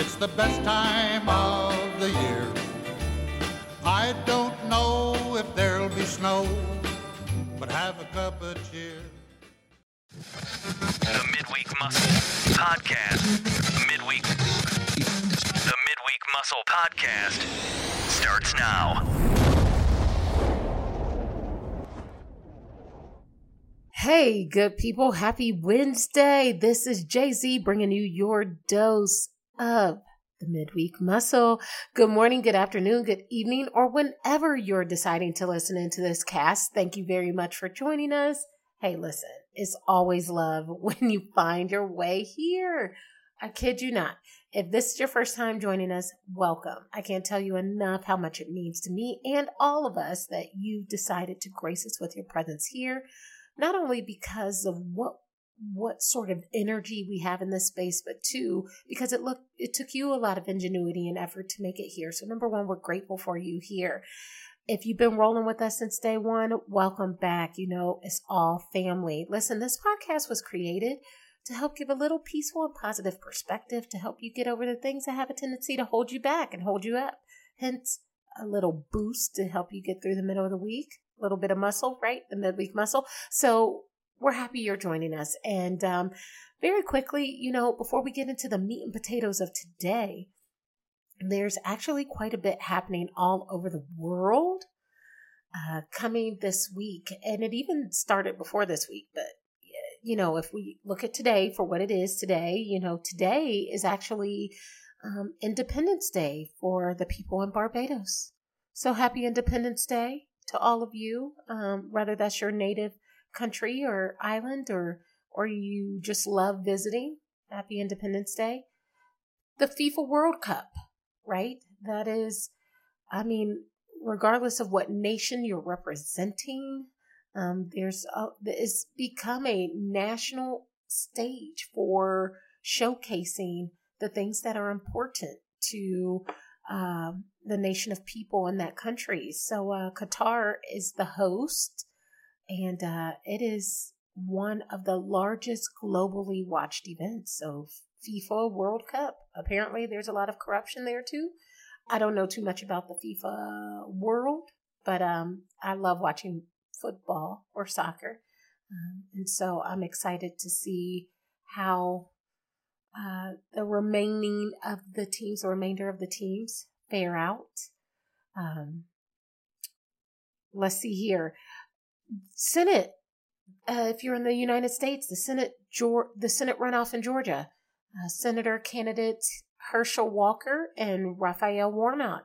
it's the best time of the year. I don't know if there'll be snow, but have a cup of cheer. The Midweek Muscle Podcast. Midweek. The Midweek Muscle Podcast starts now. Hey, good people. Happy Wednesday. This is JZ bringing you your dose of the midweek muscle. Good morning, good afternoon, good evening, or whenever you're deciding to listen into this cast. Thank you very much for joining us. Hey, listen, it's always love when you find your way here. I kid you not. If this is your first time joining us, welcome. I can't tell you enough how much it means to me and all of us that you've decided to grace us with your presence here not only because of what what sort of energy we have in this space, but two, because it looked it took you a lot of ingenuity and effort to make it here. So number one, we're grateful for you here. If you've been rolling with us since day one, welcome back. You know, it's all family. Listen, this podcast was created to help give a little peaceful and positive perspective to help you get over the things that have a tendency to hold you back and hold you up. Hence, a little boost to help you get through the middle of the week a little bit of muscle, right? The midweek muscle. So we're happy you're joining us. And um, very quickly, you know, before we get into the meat and potatoes of today, there's actually quite a bit happening all over the world uh, coming this week. And it even started before this week, but you know, if we look at today for what it is today, you know, today is actually um, Independence Day for the people in Barbados. So happy Independence Day to all of you, um, whether that's your native country or island or or you just love visiting. Happy Independence Day. The FIFA World Cup, right? That is, I mean, regardless of what nation you're representing, um, there's a, it's become a national stage for showcasing the things that are important to um, the nation of people in that country. So uh, Qatar is the host, and uh, it is one of the largest globally watched events. So FIFA World Cup. Apparently, there's a lot of corruption there too. I don't know too much about the FIFA world, but um, I love watching football or soccer, um, and so I'm excited to see how uh, the remaining of the teams, the remainder of the teams, fare out. Um, let's see here. Senate, uh, if you're in the United States, the Senate, the Senate runoff in Georgia, uh, Senator candidates Herschel Walker and Raphael Warnock.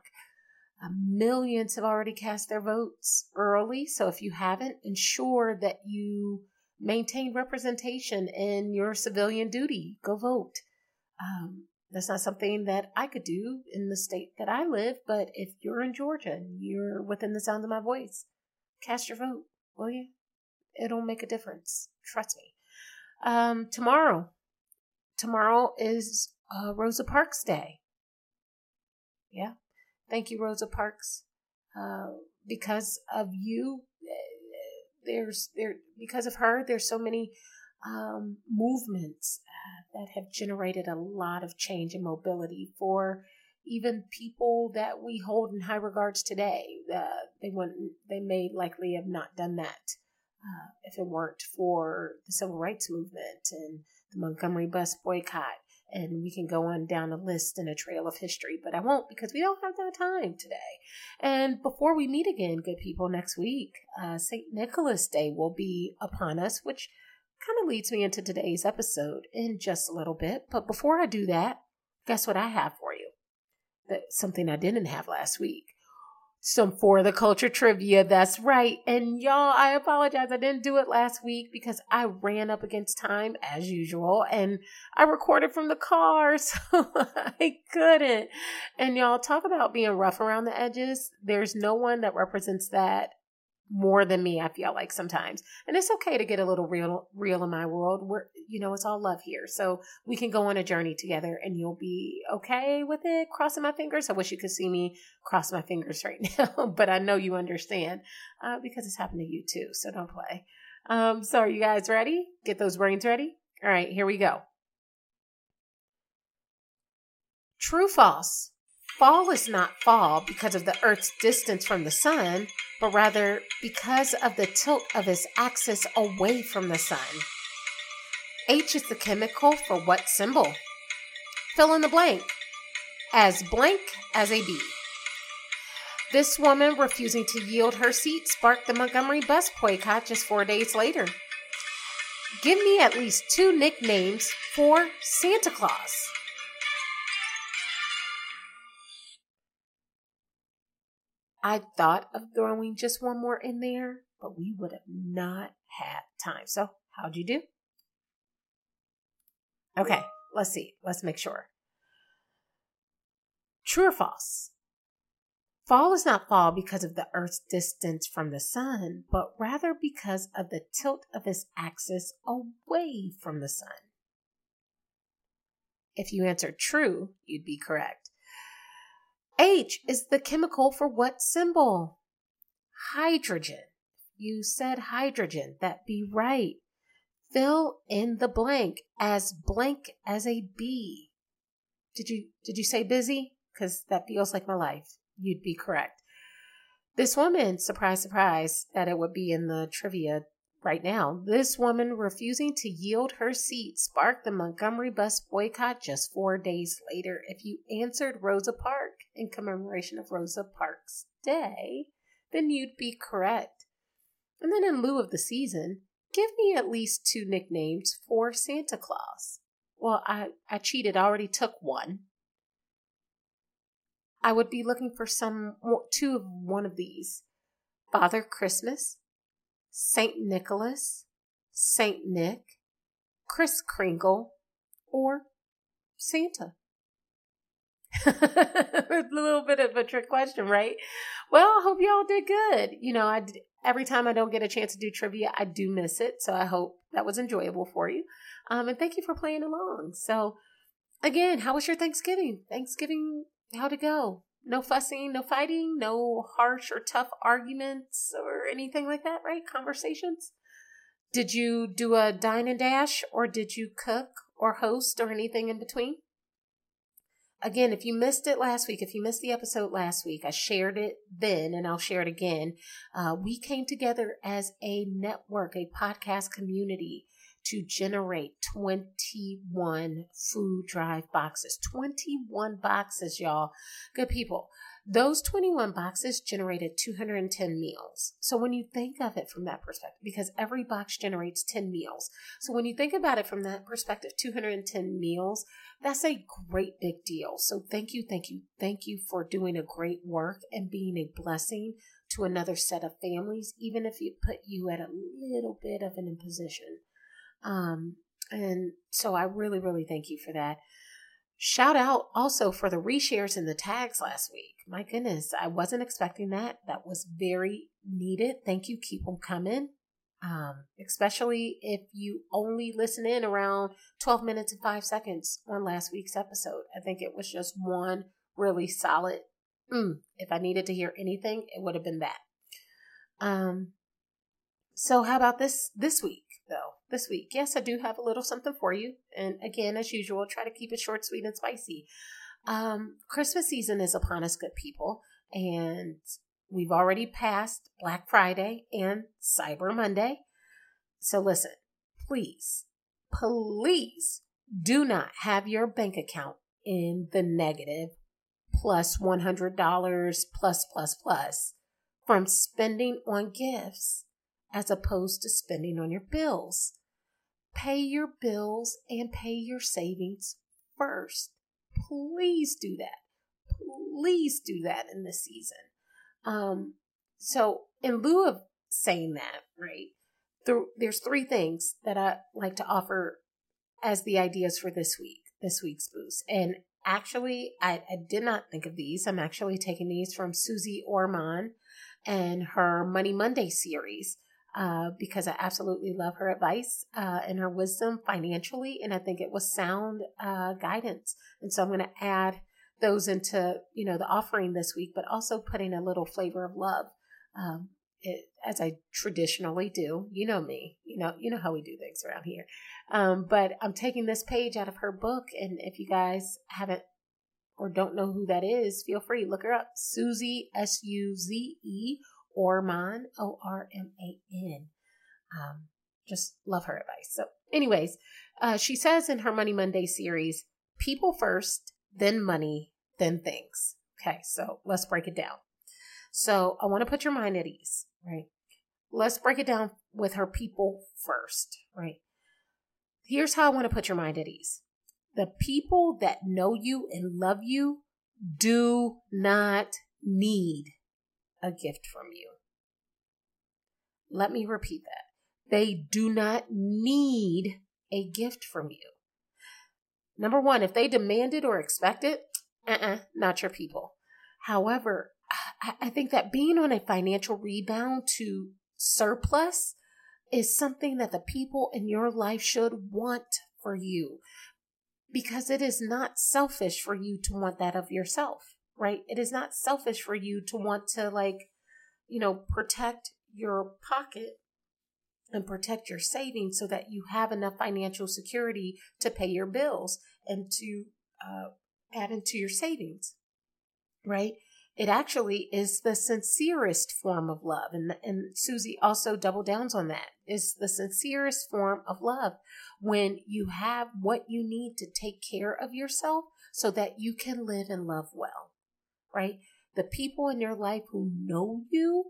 Uh, millions have already cast their votes early, so if you haven't, ensure that you maintain representation in your civilian duty. Go vote. Um, that's not something that I could do in the state that I live, but if you're in Georgia and you're within the sound of my voice, cast your vote, will you? It'll make a difference. Trust me. Um, tomorrow, tomorrow is uh, Rosa Parks Day. Yeah. Thank you, Rosa Parks. Uh, because of you, there's there because of her there's so many um, movements uh, that have generated a lot of change and mobility for even people that we hold in high regards today. Uh, they wouldn't, they may likely have not done that uh, if it weren't for the civil rights movement and the Montgomery bus boycott and we can go on down a list and a trail of history, but I won't because we don't have that time today. And before we meet again, good people, next week, uh, St. Nicholas Day will be upon us, which kind of leads me into today's episode in just a little bit. But before I do that, guess what I have something I didn't have last week some for the culture trivia. That's right. And y'all, I apologize. I didn't do it last week because I ran up against time as usual and I recorded from the car. So I couldn't. And y'all talk about being rough around the edges. There's no one that represents that more than me, I feel like sometimes. And it's okay to get a little real real in my world. We're you know, it's all love here. So we can go on a journey together and you'll be okay with it. Crossing my fingers. I wish you could see me cross my fingers right now, but I know you understand uh, because it's happened to you too. So don't play. Um, so are you guys ready? Get those brains ready? All right, here we go. True false. Fall is not fall because of the Earth's distance from the sun, but rather because of the tilt of its axis away from the sun. H is the chemical for what symbol? Fill in the blank. As blank as a bee. This woman refusing to yield her seat sparked the Montgomery bus boycott just four days later. Give me at least two nicknames for Santa Claus. I thought of throwing just one more in there, but we would have not had time. So, how'd you do? Okay, let's see. Let's make sure. True or false? Fall is not fall because of the Earth's distance from the sun, but rather because of the tilt of its axis away from the sun. If you answer true, you'd be correct. H is the chemical for what symbol? Hydrogen. You said hydrogen. That be right. Fill in the blank as blank as a bee. Did you did you say busy? Because that feels like my life. You'd be correct. This woman, surprise, surprise, that it would be in the trivia right now. This woman refusing to yield her seat sparked the Montgomery bus boycott just four days later. If you answered Rosa Park in commemoration of Rosa Parks Day, then you'd be correct. And then, in lieu of the season, Give me at least two nicknames for Santa Claus. Well, I, I cheated, I already took one. I would be looking for some two of one of these. Father Christmas, Saint Nicholas, Saint Nick, Kris Kringle, or Santa. A little bit of a trick question, right? Well, I hope y'all did good. You know, I every time I don't get a chance to do trivia, I do miss it. So I hope that was enjoyable for you. Um, and thank you for playing along. So, again, how was your Thanksgiving? Thanksgiving, how'd it go? No fussing, no fighting, no harsh or tough arguments or anything like that, right? Conversations. Did you do a dine and dash or did you cook or host or anything in between? Again, if you missed it last week, if you missed the episode last week, I shared it then and I'll share it again. Uh, we came together as a network, a podcast community to generate 21 food drive boxes. 21 boxes, y'all. Good people. Those 21 boxes generated 210 meals. So when you think of it from that perspective, because every box generates 10 meals. So when you think about it from that perspective, 210 meals, that's a great big deal. So thank you, thank you, thank you for doing a great work and being a blessing to another set of families, even if it put you at a little bit of an imposition. Um, and so I really, really thank you for that. Shout out also for the reshares and the tags last week. My goodness, I wasn't expecting that. That was very needed. Thank you. Keep them coming. Um, especially if you only listen in around 12 minutes and five seconds on last week's episode. I think it was just one really solid. Mm, if I needed to hear anything, it would have been that. Um, so how about this this week though? this week. Yes, I do have a little something for you. And again, as usual, try to keep it short, sweet, and spicy. Um, Christmas season is upon us, good people. And we've already passed Black Friday and Cyber Monday. So listen, please, please do not have your bank account in the negative plus $100 plus plus plus from spending on gifts as opposed to spending on your bills. Pay your bills and pay your savings first. Please do that. Please do that in this season. Um, so, in lieu of saying that, right, there, there's three things that I like to offer as the ideas for this week, this week's boost. And actually, I, I did not think of these. I'm actually taking these from Suze Orman and her Money Monday series uh, because I absolutely love her advice uh, and her wisdom financially, and I think it was sound uh, guidance. And so I'm going to add those into you know the offering this week, but also putting a little flavor of love, um, it, as I traditionally do. You know me, you know you know how we do things around here. Um, but I'm taking this page out of her book, and if you guys haven't or don't know who that is, feel free look her up. Suze S U Z E Orman O R M A N. Um, just love her advice. So, anyways, uh, she says in her Money Monday series, people first, then money, then things. Okay, so let's break it down. So I want to put your mind at ease, right? Let's break it down with her people first, right? Here's how I want to put your mind at ease. The people that know you and love you do not need a gift from you. Let me repeat that. They do not need a gift from you. Number one, if they demand it or expect it, uh-uh, not your people. However, I think that being on a financial rebound to surplus is something that the people in your life should want for you because it is not selfish for you to want that of yourself, right? It is not selfish for you to want to, like, you know, protect your pocket and protect your savings so that you have enough financial security to pay your bills and to uh, add into your savings, right? It actually is the sincerest form of love. And, and Suze also double downs on that is the sincerest form of love when you have what you need to take care of yourself so that you can live and love well, right? The people in your life who know you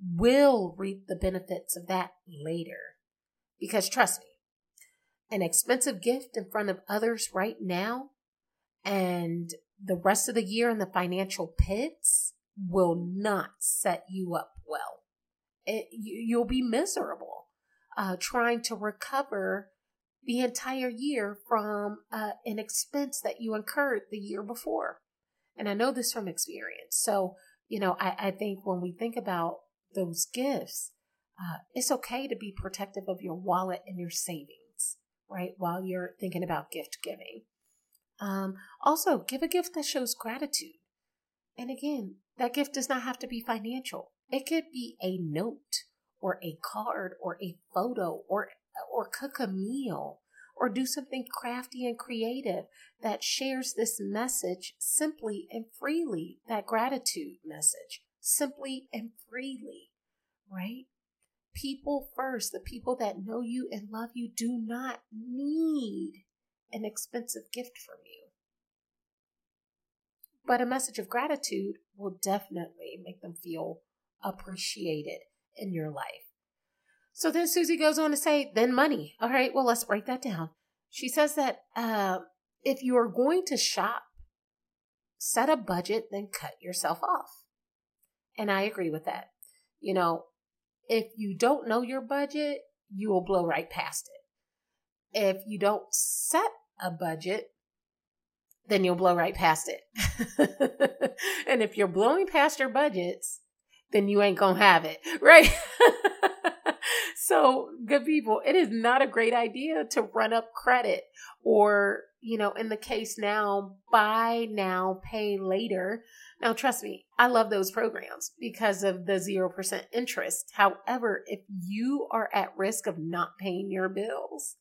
will reap the benefits of that later. Because trust me, an expensive gift in front of others right now and the rest of the year in the financial pits will not set you up well. It, you, you'll be miserable uh, trying to recover the entire year from uh, an expense that you incurred the year before. And I know this from experience. So, you know, I, I think when we think about those gifts, uh, it's okay to be protective of your wallet and your savings, right? While you're thinking about gift giving. Um, also, give a gift that shows gratitude. And again, that gift does not have to be financial. It could be a note or a card or a photo or or cook a meal or do something crafty and creative that shares this message simply and freely, that gratitude message, simply and freely, right? People first, the people that know you and love you do not need an expensive gift from you. But a message of gratitude will definitely make them feel appreciated in your life. So then Suze goes on to say, then money. All right, well, let's break that down. She says that uh, if you are going to shop, set a budget, then cut yourself off. And I agree with that. You know, if you don't know your budget, you will blow right past it. If you don't set a budget, then you'll blow right past it. and if you're blowing past your budgets, then you ain't gonna have it, right? so, good people, it is not a great idea to run up credit or, you know, in the case now, buy now, pay later. Now, trust me, I love those programs because of the 0% interest. However, if you are at risk of not paying your bills,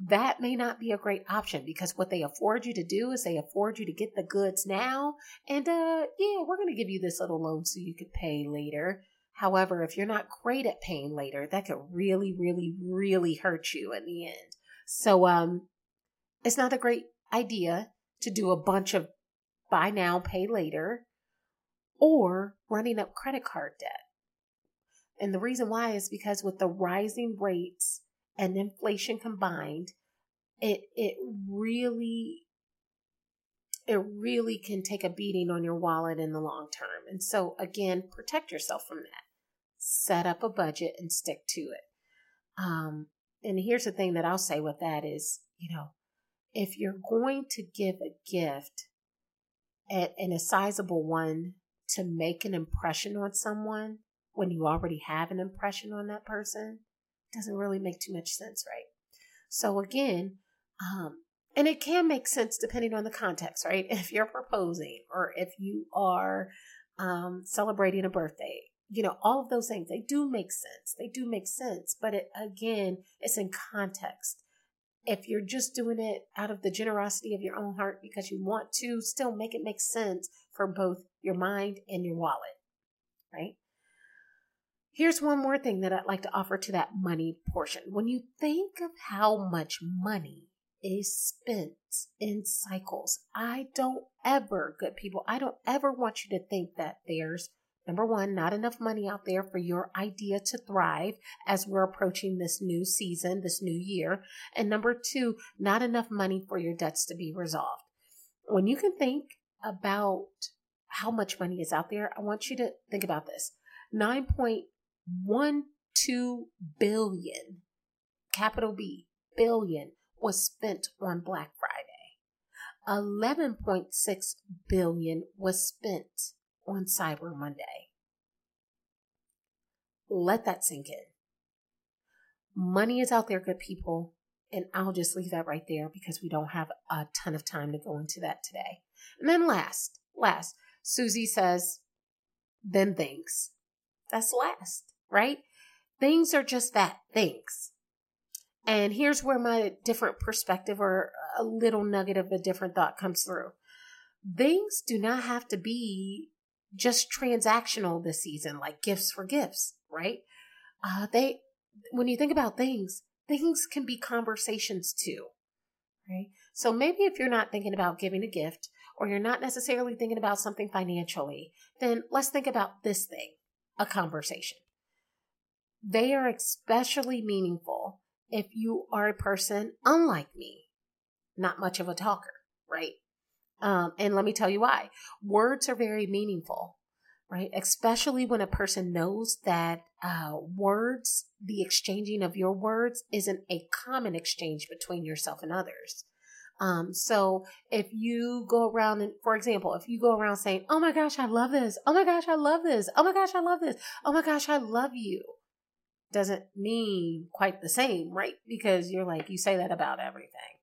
that may not be a great option because what they afford you to do is they afford you to get the goods now and uh yeah we're going to give you this little loan so you could pay later however if you're not great at paying later that could really really really hurt you in the end so um it's not a great idea to do a bunch of buy now pay later or running up credit card debt and the reason why is because with the rising rates and inflation combined, it it really it really can take a beating on your wallet in the long term. And so again, protect yourself from that. Set up a budget and stick to it. Um, and here's the thing that I'll say with that is, you know, if you're going to give a gift and a sizable one to make an impression on someone when you already have an impression on that person, doesn't really make too much sense, right? So again, um, and it can make sense depending on the context, right? If you're proposing or if you are um, celebrating a birthday, you know, all of those things, they do make sense. They do make sense. But it, again, it's in context. If you're just doing it out of the generosity of your own heart because you want to, still make it make sense for both your mind and your wallet, right? Here's one more thing that I'd like to offer to that money portion. When you think of how much money is spent in cycles, I don't ever, good people, I don't ever want you to think that there's Number one, not enough money out there for your idea to thrive as we're approaching this new season, this new year. And number two, not enough money for your debts to be resolved. When you can think about how much money is out there, I want you to think about this 9.12 billion, capital B, billion, was spent on Black Friday. 11.6 billion was spent on Cyber Monday. Let that sink in. Money is out there, good people. And I'll just leave that right there because we don't have a ton of time to go into that today. And then last, last, Suze says, then things. That's last, right? Things are just that, things. And here's where my different perspective or a little nugget of a different thought comes through. Things do not have to be just transactional this season, like gifts for gifts, right? Uh, they, when you think about things, things can be conversations too, right? So maybe if you're not thinking about giving a gift or you're not necessarily thinking about something financially, then let's think about this thing a conversation. They are especially meaningful if you are a person unlike me, not much of a talker, right? Um, and let me tell you why. Words are very meaningful, right? Especially when a person knows that uh, words, the exchanging of your words, isn't a common exchange between yourself and others. Um, so if you go around and, for example, if you go around saying, Oh my gosh, I love this. Oh my gosh, I love this. Oh my gosh, I love this. Oh my gosh, I love you. Doesn't mean quite the same, right? Because you're like, you say that about everything.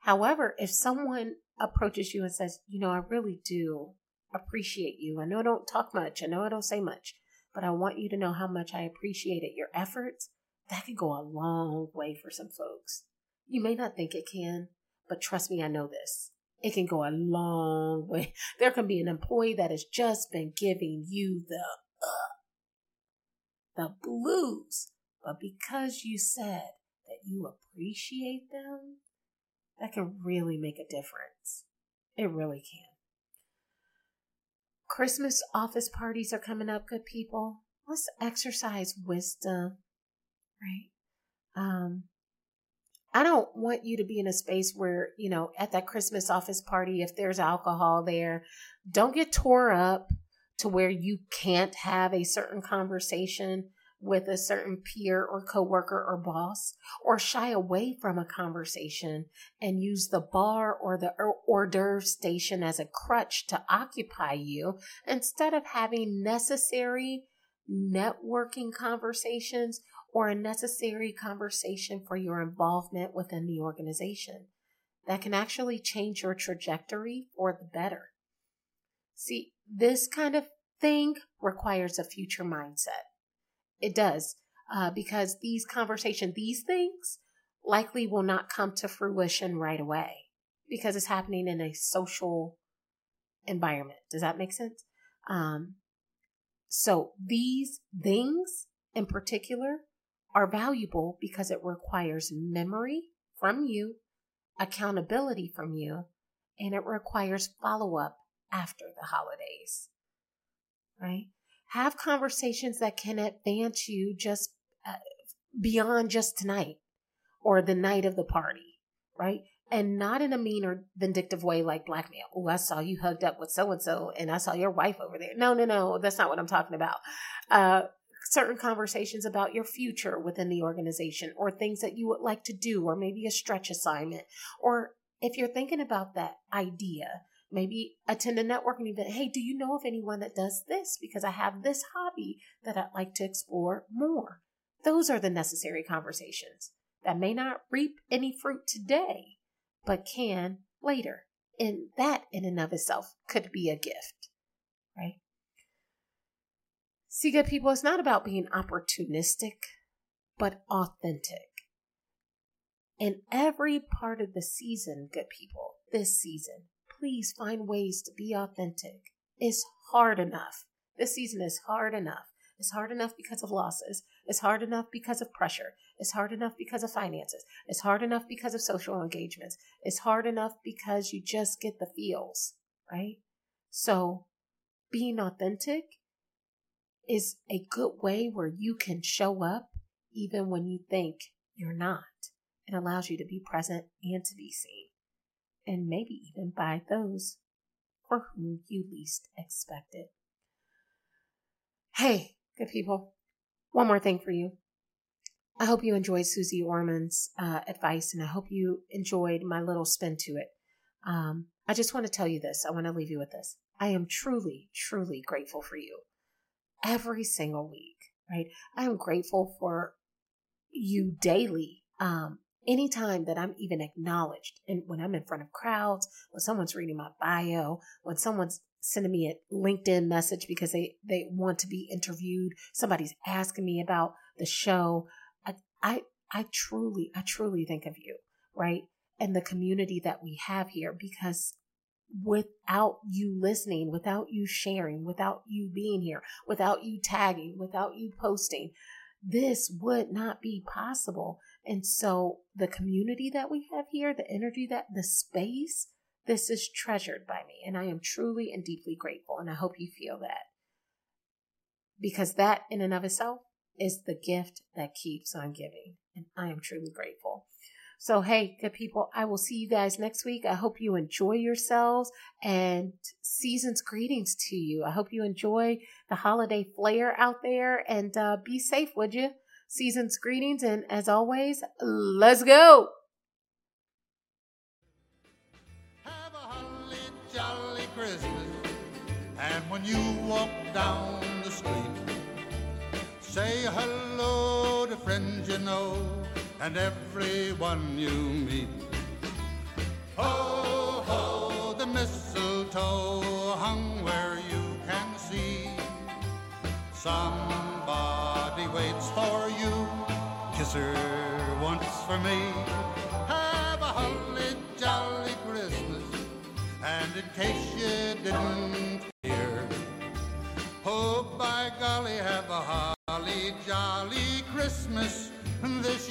However, if someone approaches you and says, You know, I really do appreciate you. I know I don't talk much. I know I don't say much, but I want you to know how much I appreciate it. Your efforts, that can go a long way for some folks. You may not think it can, but trust me, I know this. It can go a long way. There can be an employee that has just been giving you the uh, the blues, but because you said that you appreciate them, that can really make a difference. It really can. Christmas office parties are coming up, good people. Let's exercise wisdom, right? Um, I don't want you to be in a space where, you know, at that Christmas office party, if there's alcohol there, don't get tore up to where you can't have a certain conversation with a certain peer or coworker or boss, or shy away from a conversation and use the bar or the hors d'oeuvre station as a crutch to occupy you instead of having necessary networking conversations or a necessary conversation for your involvement within the organization that can actually change your trajectory for the better. See, this kind of thing requires a future mindset. It does, uh, because these conversations, these things likely will not come to fruition right away because it's happening in a social environment. Does that make sense? Um, so these things in particular are valuable because it requires memory from you, accountability from you, and it requires follow up after the holidays. Right? Have conversations that can advance you just uh, beyond just tonight or the night of the party, right? And not in a mean or vindictive way like blackmail. Oh, I saw you hugged up with so and so, and I saw your wife over there. No, no, no, that's not what I'm talking about. Uh, certain conversations about your future within the organization or things that you would like to do, or maybe a stretch assignment, or if you're thinking about that idea Maybe attend a networking event. Hey, do you know of anyone that does this? Because I have this hobby that I'd like to explore more. Those are the necessary conversations that may not reap any fruit today, but can later. And that in and of itself could be a gift, right? See, good people, it's not about being opportunistic, but authentic. In every part of the season, good people, this season, please find ways to be authentic. It's hard enough. This season is hard enough. It's hard enough because of losses. It's hard enough because of pressure. It's hard enough because of finances. It's hard enough because of social engagements. It's hard enough because you just get the feels, right? So being authentic is a good way where you can show up even when you think you're not. It allows you to be present and to be seen, and maybe even by those for whom you least expect it. Hey, good people, one more thing for you. I hope you enjoyed Suze Orman's uh, advice, and I hope you enjoyed my little spin to it. Um, I just want to tell you this. I want to leave you with this. I am truly, truly grateful for you every single week, right? I am grateful for you daily. Um, anytime that I'm even acknowledged, and when I'm in front of crowds, when someone's reading my bio, when someone's sending me a LinkedIn message because they, they want to be interviewed, somebody's asking me about the show, I, I, I truly, I truly think of you, right? And the community that we have here because without you listening, without you sharing, without you being here, without you tagging, without you posting, this would not be possible. And so the community that we have here, the energy that the space, this is treasured by me. And I am truly and deeply grateful. And I hope you feel that. Because that in and of itself is the gift that keeps on giving. And I am truly grateful. So, hey, good people, I will see you guys next week. I hope you enjoy yourselves and season's greetings to you. I hope you enjoy the holiday flair out there and uh, be safe, would you? Season's greetings, and as always, let's go. Have a holly jolly Christmas. And when you walk down the street, say hello to friends you know and everyone you meet. Ho, her once for me. Have a holly jolly Christmas, and in case you didn't hear, oh by golly, have a holly jolly Christmas this